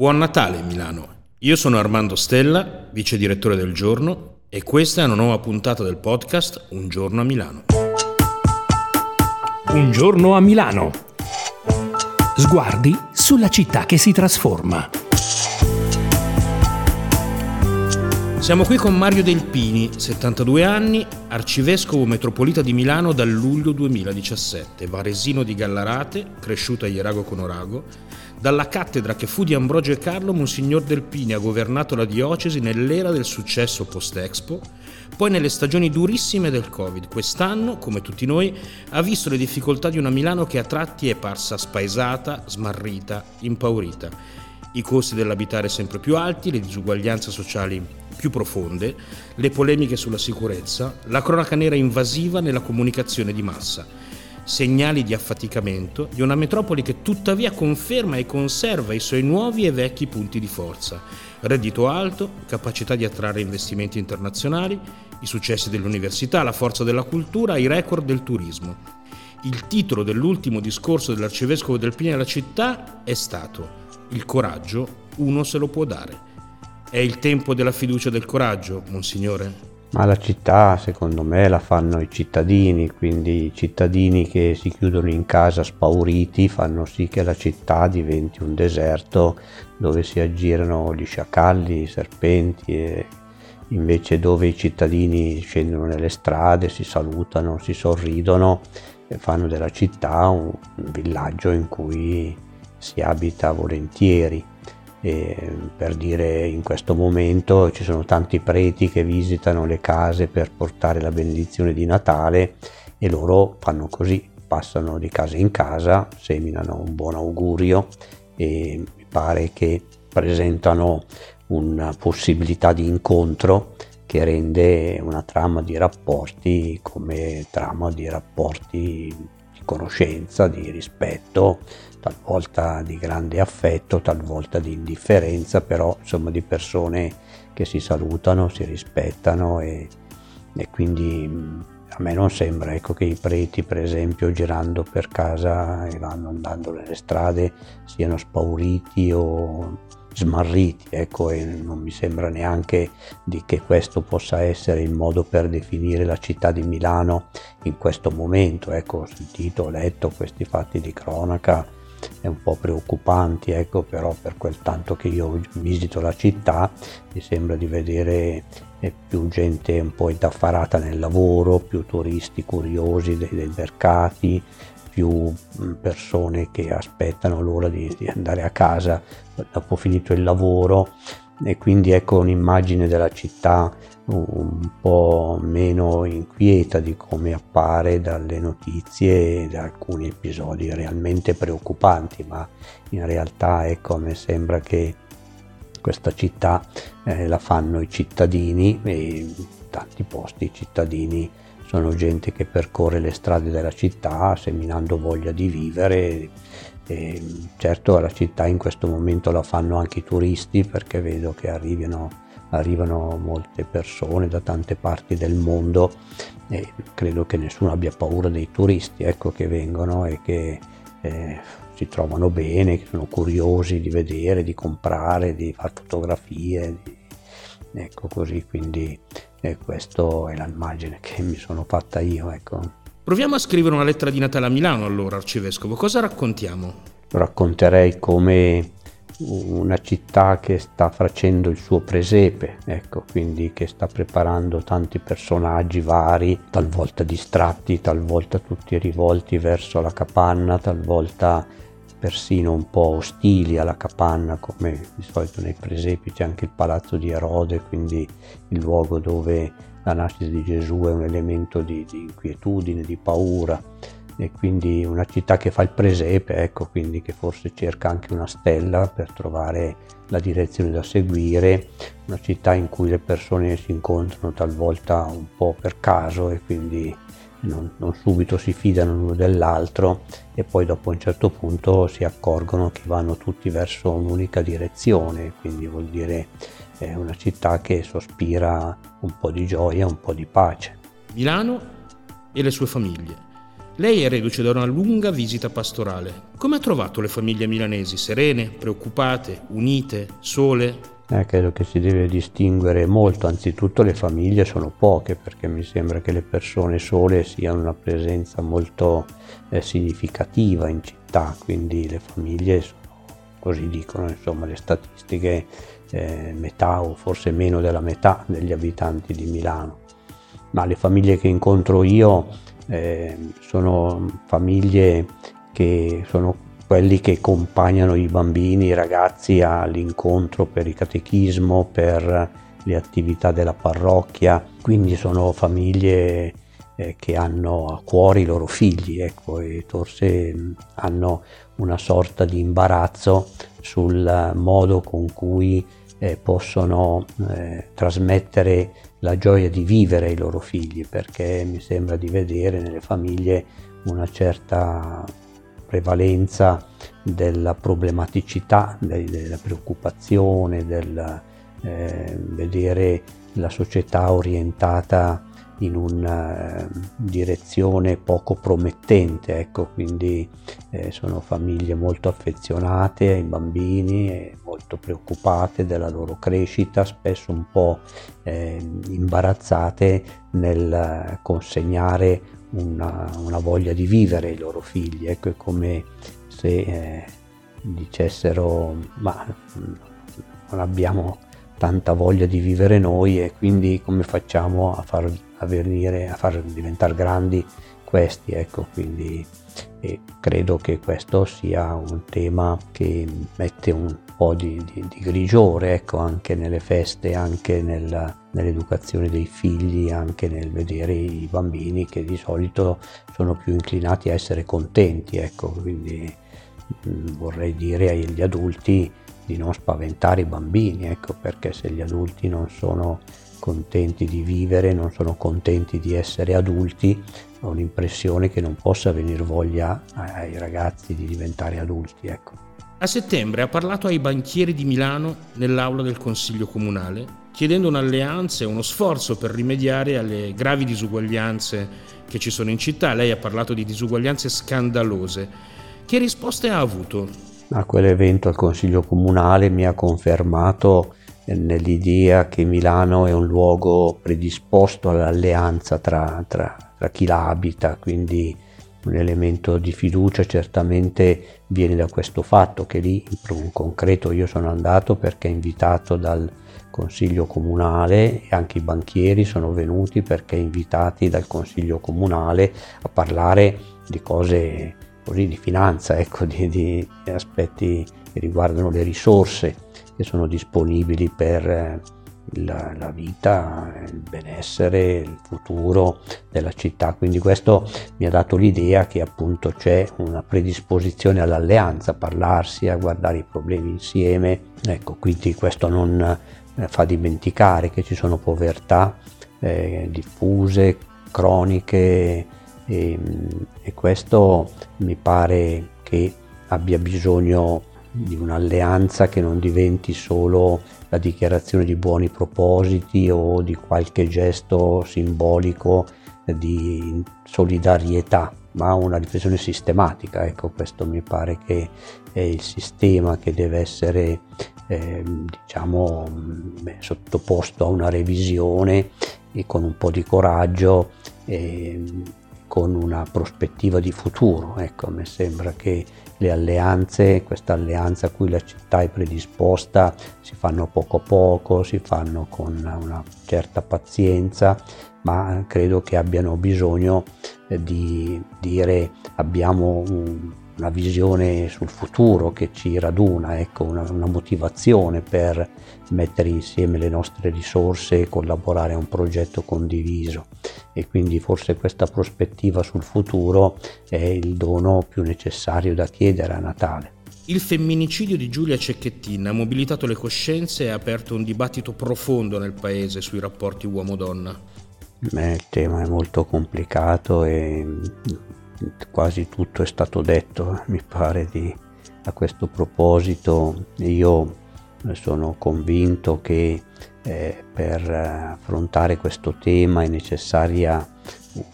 Buon Natale Milano. Io sono Armando Stella, vice direttore del giorno, e questa è una nuova puntata del podcast Un giorno a Milano. Un giorno a Milano. Sguardi sulla città che si trasforma. Siamo qui con Mario Delpini, 72 anni, arcivescovo metropolita di Milano dal luglio 2017, varesino di Gallarate, cresciuto a Ierago Conorago, dalla cattedra che fu di Ambrogio e Carlo, Monsignor Delpini ha governato la diocesi nell'era del successo post-Expo, poi nelle stagioni durissime del Covid. Quest'anno, come tutti noi, ha visto le difficoltà di una Milano che a tratti è parsa spaesata, smarrita, impaurita. I costi dell'abitare sempre più alti, le disuguaglianze sociali più profonde, le polemiche sulla sicurezza, la cronaca nera invasiva nella comunicazione di massa segnali di affaticamento di una metropoli che tuttavia conferma e conserva i suoi nuovi e vecchi punti di forza, reddito alto, capacità di attrarre investimenti internazionali, i successi dell'università, la forza della cultura, i record del turismo. Il titolo dell'ultimo discorso dell'arcivescovo del Pini alla città è stato Il coraggio uno se lo può dare. È il tempo della fiducia e del coraggio, Monsignore? Ma la città secondo me la fanno i cittadini, quindi i cittadini che si chiudono in casa spauriti fanno sì che la città diventi un deserto dove si aggirano gli sciacalli, i serpenti e invece dove i cittadini scendono nelle strade, si salutano, si sorridono e fanno della città un, villaggio in cui si abita volentieri. E per dire in questo momento ci sono tanti preti che visitano le case per portare la benedizione di Natale e loro fanno così, passano di casa in casa, seminano un buon augurio e mi pare che presentano una possibilità di incontro che rende una trama di rapporti come trama di rapporti di conoscenza, di rispetto, talvolta di grande affetto, talvolta di indifferenza, però insomma di persone che si salutano, si rispettano e, e quindi a me non sembra ecco, che i preti per esempio girando per casa e vanno andando nelle strade siano spauriti o smarriti ecco, e non mi sembra neanche che questo possa essere il modo per definire la città di Milano in questo momento ecco, ho sentito, ho letto questi fatti di cronaca è un po' preoccupanti, ecco, però per quel tanto che io visito la città mi sembra di vedere eh, più gente un po' indaffarata nel lavoro, più turisti curiosi dei, dei mercati, più mm, persone che aspettano l'ora di, di andare a casa dopo finito il lavoro. E quindi ecco un'immagine della città un po' meno inquieta di come appare dalle notizie e da alcuni episodi realmente preoccupanti, ma in realtà ecco a me sembra che questa città eh, la fanno i cittadini e in tanti posti i cittadini sono gente che percorre le strade della città seminando voglia di vivere. E certo la città in questo momento la fanno anche i turisti perché vedo che arrivano, arrivano molte persone da tante parti del mondo e credo che nessuno abbia paura dei turisti ecco, che vengono e che eh, si trovano bene, che sono curiosi di vedere, di comprare, di fare fotografie. Di, ecco così, quindi eh, questa è l'immagine che mi sono fatta io. Ecco. Proviamo a scrivere una lettera di Natale a Milano allora, Arcivescovo. Cosa raccontiamo? Racconterei come una città che sta facendo il suo presepe, ecco, quindi che sta preparando tanti personaggi vari, talvolta distratti, talvolta tutti rivolti verso la capanna, talvolta persino un po' ostili alla capanna, come di solito nei presepi c'è anche il palazzo di Erode, quindi il luogo dove la nascita di Gesù è un elemento di, di inquietudine, di paura e quindi una città che fa il presepe, ecco, quindi che forse cerca anche una stella per trovare la direzione da seguire, una città in cui le persone si incontrano talvolta un po' per caso e quindi non, non subito si fidano l'uno dell'altro e poi dopo un certo punto si accorgono che vanno tutti verso un'unica direzione, quindi vuol dire è una città che sospira un po' di gioia, un po' di pace. Milano e le sue famiglie. Lei è reduce da una lunga visita pastorale. Come ha trovato le famiglie milanesi? Serene, preoccupate, unite, sole? Eh, credo che si deve distinguere molto, anzitutto le famiglie sono poche perché mi sembra che le persone sole siano una presenza molto eh, significativa in città, quindi le famiglie sono, così dicono insomma le statistiche, eh, metà o forse meno della metà degli abitanti di Milano. Ma le famiglie che incontro io eh, sono famiglie che sono quelli che accompagnano i bambini, i ragazzi all'incontro per il catechismo, per le attività della parrocchia, quindi sono famiglie eh, che hanno a cuore i loro figli, ecco, e forse hanno una sorta di imbarazzo sul modo con cui eh, possono eh, trasmettere la gioia di vivere ai loro figli, perché mi sembra di vedere nelle famiglie una certa prevalenza della problematicità, della preoccupazione, del eh, vedere la società orientata in una eh, direzione poco promettente, ecco, quindi eh, sono famiglie molto affezionate ai bambini e molto preoccupate della loro crescita, spesso un po' eh, imbarazzate nel consegnare una, una, voglia di vivere ai loro figli, ecco è come se eh, dicessero ma non abbiamo tanta voglia di vivere noi e quindi come facciamo a far avvenire, a far diventare grandi questi, ecco quindi e credo che questo sia un tema che mette un po' di, di, di grigiore ecco, anche nelle feste, anche nel, nell'educazione dei figli, anche nel vedere i bambini che di solito sono più inclinati a essere contenti, ecco, quindi mh, mm, vorrei dire agli adulti di non spaventare i bambini, ecco, perché se gli adulti non sono contenti di vivere, non sono contenti di essere adulti, ho l'impressione che non possa venire voglia ai ragazzi di diventare adulti. Ecco. A settembre ha parlato ai banchieri di Milano nell'aula del Consiglio Comunale chiedendo un'alleanza e uno sforzo per rimediare alle gravi disuguaglianze che ci sono in città. Lei ha parlato di disuguaglianze scandalose. Che risposte ha avuto? A quell'evento al Consiglio Comunale mi ha confermato nell'idea che Milano è un luogo predisposto all'alleanza tra, tra, tra chi la abita, quindi un elemento di fiducia certamente viene da questo fatto che lì in concreto io sono andato perché invitato dal consiglio comunale e anche i banchieri sono venuti perché invitati dal consiglio comunale a parlare di cose così di finanza, ecco, di, di aspetti che riguardano le risorse che sono disponibili per eh, la, la, vita, il benessere, il futuro della città. Quindi questo mi ha dato l'idea che appunto c'è una predisposizione all'alleanza, a parlarsi, a guardare i problemi insieme. Ecco, quindi questo non eh, fa dimenticare che ci sono povertà eh, diffuse, croniche e, e questo mi pare che abbia bisogno di un'alleanza che non diventi solo la dichiarazione di buoni propositi o di qualche gesto simbolico di solidarietà, ma una riflessione sistematica. Ecco, questo mi pare che è il sistema che deve essere eh, diciamo, sottoposto a una revisione e con un po' di coraggio. Eh, con una prospettiva di futuro. Ecco, mi sembra che le alleanze, questa alleanza a cui la città è predisposta, si fanno poco a poco, si fanno con una certa pazienza, ma credo che abbiano bisogno eh, di dire abbiamo un, una visione sul futuro che ci raduna, ecco, una, una, motivazione per mettere insieme le nostre risorse e collaborare a un progetto condiviso. E quindi forse questa prospettiva sul futuro è il dono più necessario da chiedere a Natale. Il femminicidio di Giulia Cecchettin ha mobilitato le coscienze e ha aperto un dibattito profondo nel paese sui rapporti uomo-donna. Beh, il tema è molto complicato e quasi tutto è stato detto, mi pare, di, a questo proposito. Io sono convinto che eh, per affrontare questo tema è necessaria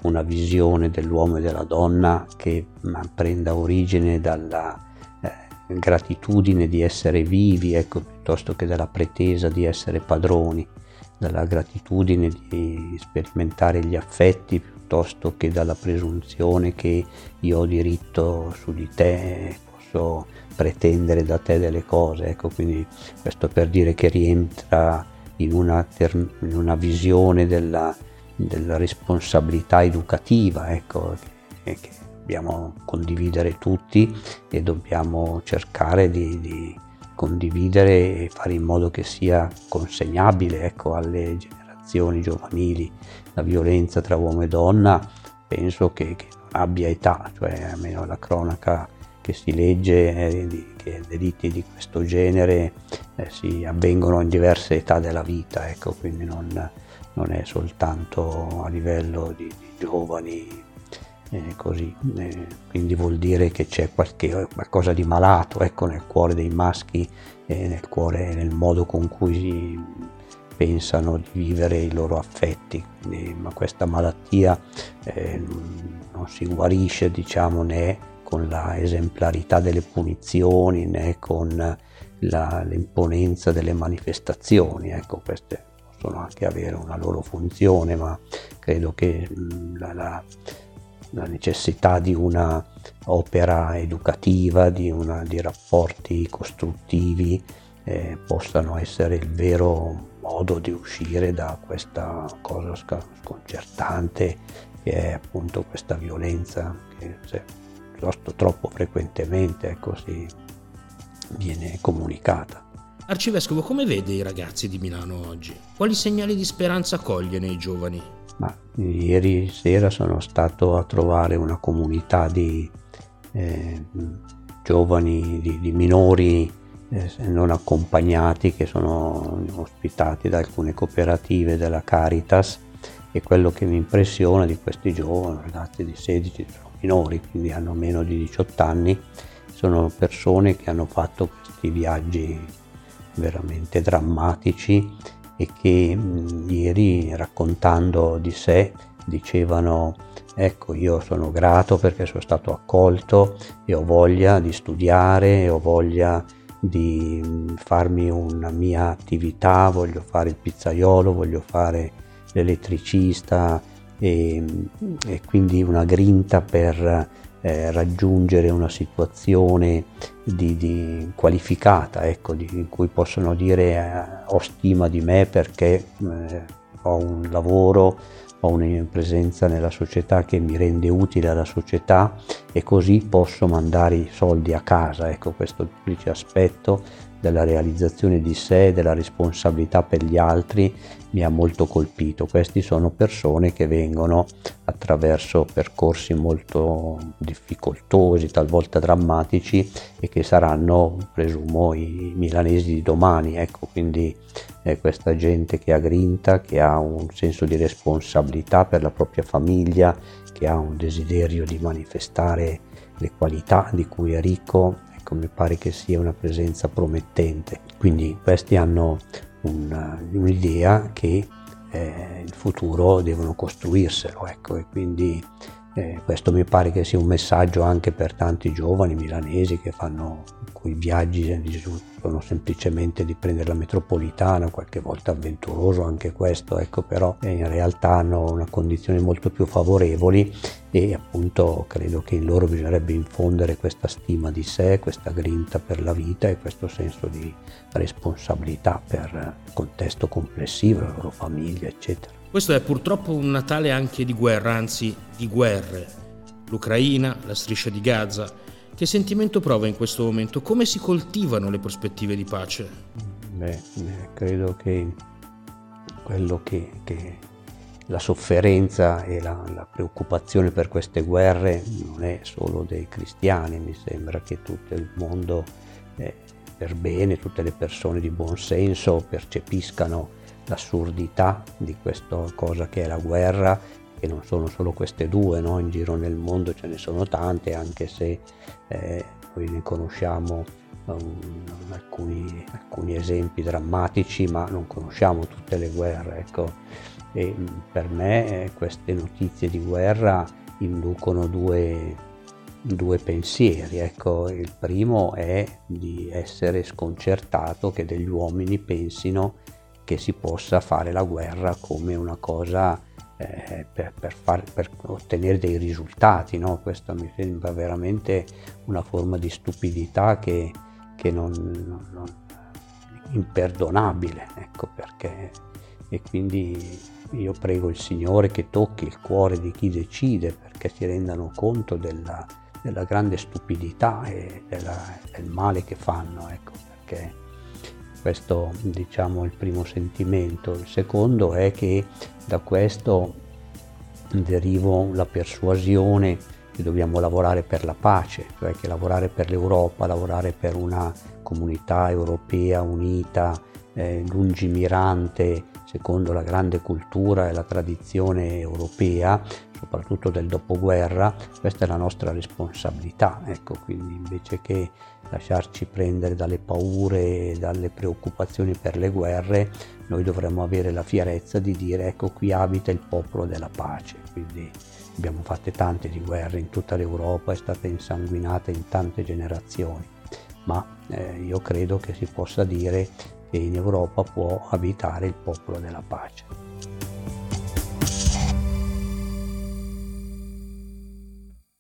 una visione dell'uomo e della donna che prenda origine dalla eh, gratitudine di essere vivi, ecco, piuttosto che dalla pretesa di essere padroni, dalla gratitudine di sperimentare gli affetti piuttosto che dalla presunzione che io ho diritto su di te, posso pretendere da te delle cose. Ecco, quindi questo per dire che rientra in una, ter- in una visione della, della, responsabilità educativa, ecco, che, che, dobbiamo condividere tutti e dobbiamo cercare di, di, condividere e fare in modo che sia consegnabile ecco, alle generazioni giovanili la violenza tra uomo e donna, penso che, che abbia età, cioè almeno la cronaca che si legge eh, di, che delitti di questo genere eh, si avvengono in diverse età della vita, ecco, quindi non, non è soltanto a livello di, di giovani eh, così, eh, quindi vuol dire che c'è qualche, qualcosa di malato ecco, nel cuore dei maschi e nel, cuore, nel modo con cui pensano di vivere i loro affetti, Quindi, ma questa malattia eh, non si guarisce diciamo né con la esemplarità delle punizioni né con la, l'imponenza delle manifestazioni, ecco queste possono anche avere una loro funzione, ma credo che la, la, la necessità di una opera educativa, di, una, di rapporti costruttivi eh, possano essere il vero modo di uscire da questa cosa sconcertante che è appunto questa violenza che se, piuttosto troppo frequentemente così viene comunicata. Arcivescovo, come vede i ragazzi di Milano oggi? Quali segnali di speranza coglie nei giovani? Ma ieri sera sono stato a trovare una comunità di eh, giovani, di, di minori non accompagnati che sono ospitati da alcune cooperative della Caritas e quello che mi impressiona di questi giovani, ragazzi di 16, sono minori, quindi hanno meno di 18 anni, sono persone che hanno fatto questi viaggi veramente drammatici e che mh, ieri raccontando di sé dicevano ecco io sono grato perché sono stato accolto e ho voglia di studiare ho voglia di farmi una mia attività, voglio fare il pizzaiolo, voglio fare l'elettricista e, e quindi una grinta per eh, raggiungere una situazione di, di qualificata, ecco, di, in cui possono dire eh, ho stima di me perché eh, ho un lavoro, ho una presenza nella società che mi rende utile alla società e così posso mandare i soldi a casa. Ecco questo duplice aspetto della realizzazione di sé, della responsabilità per gli altri mi ha molto colpito. Questi sono persone che vengono attraverso percorsi molto difficoltosi, talvolta drammatici e che saranno, presumo, i milanesi di domani. Ecco, quindi è questa gente che ha grinta, che ha un senso di responsabilità per la propria famiglia, che ha un desiderio di manifestare le qualità di cui è ricco ecco, mi pare che sia una presenza promettente. Quindi questi hanno una, un'idea che eh, il futuro devono costruirselo, ecco, e quindi eh, questo mi pare che sia un messaggio anche per tanti giovani milanesi che fanno quei viaggi sono semplicemente di prendere la metropolitana, qualche volta avventuroso anche questo, ecco, però eh, in realtà hanno una condizione molto più favorevoli e appunto credo che in loro bisognerebbe infondere questa stima di sé, questa grinta per la vita e questo senso di responsabilità per il contesto complessivo, la loro famiglia, eccetera. Questo è purtroppo un Natale anche di guerra, anzi di guerre. L'Ucraina, la striscia di Gaza. Che sentimento prova in questo momento? Come si coltivano le prospettive di pace? Beh, eh, credo che quello che, che la sofferenza e la, la, preoccupazione per queste guerre non è solo dei cristiani, mi sembra che tutto il mondo eh, per bene, tutte le persone di buon senso percepiscano l'assurdità di questa cosa che è la guerra, che non sono solo queste due, no? in giro nel mondo ce ne sono tante, anche se eh, noi ne conosciamo um, alcuni, alcuni, esempi drammatici, ma non conosciamo tutte le guerre. Ecco. e mm, per me eh, queste notizie di guerra inducono due, due pensieri. Ecco, il primo è di essere sconcertato che degli uomini pensino che si possa fare la guerra come una cosa eh, per, per, far, per, ottenere dei risultati. No? Questa mi sembra veramente una forma di stupidità che, che non, non, non imperdonabile, ecco perché e quindi io prego il Signore che tocchi il cuore di chi decide perché si rendano conto della, della grande stupidità e della, del male che fanno, ecco perché questo diciamo il primo sentimento. Il secondo è che da questo derivo la persuasione che dobbiamo lavorare per la pace, cioè che lavorare per l'Europa, lavorare per una comunità europea unita, eh, lungimirante, secondo la grande cultura e la tradizione europea, soprattutto del dopoguerra, questa è la nostra responsabilità. Ecco, quindi invece che lasciarci prendere dalle paure e dalle preoccupazioni per le guerre, noi dovremmo avere la fierezza di dire ecco qui abita il popolo della pace. Quindi abbiamo fatte tante di guerre in tutta l'Europa, è stata insanguinata in tante generazioni, ma eh, io credo che si possa dire che in Europa può abitare il popolo della pace.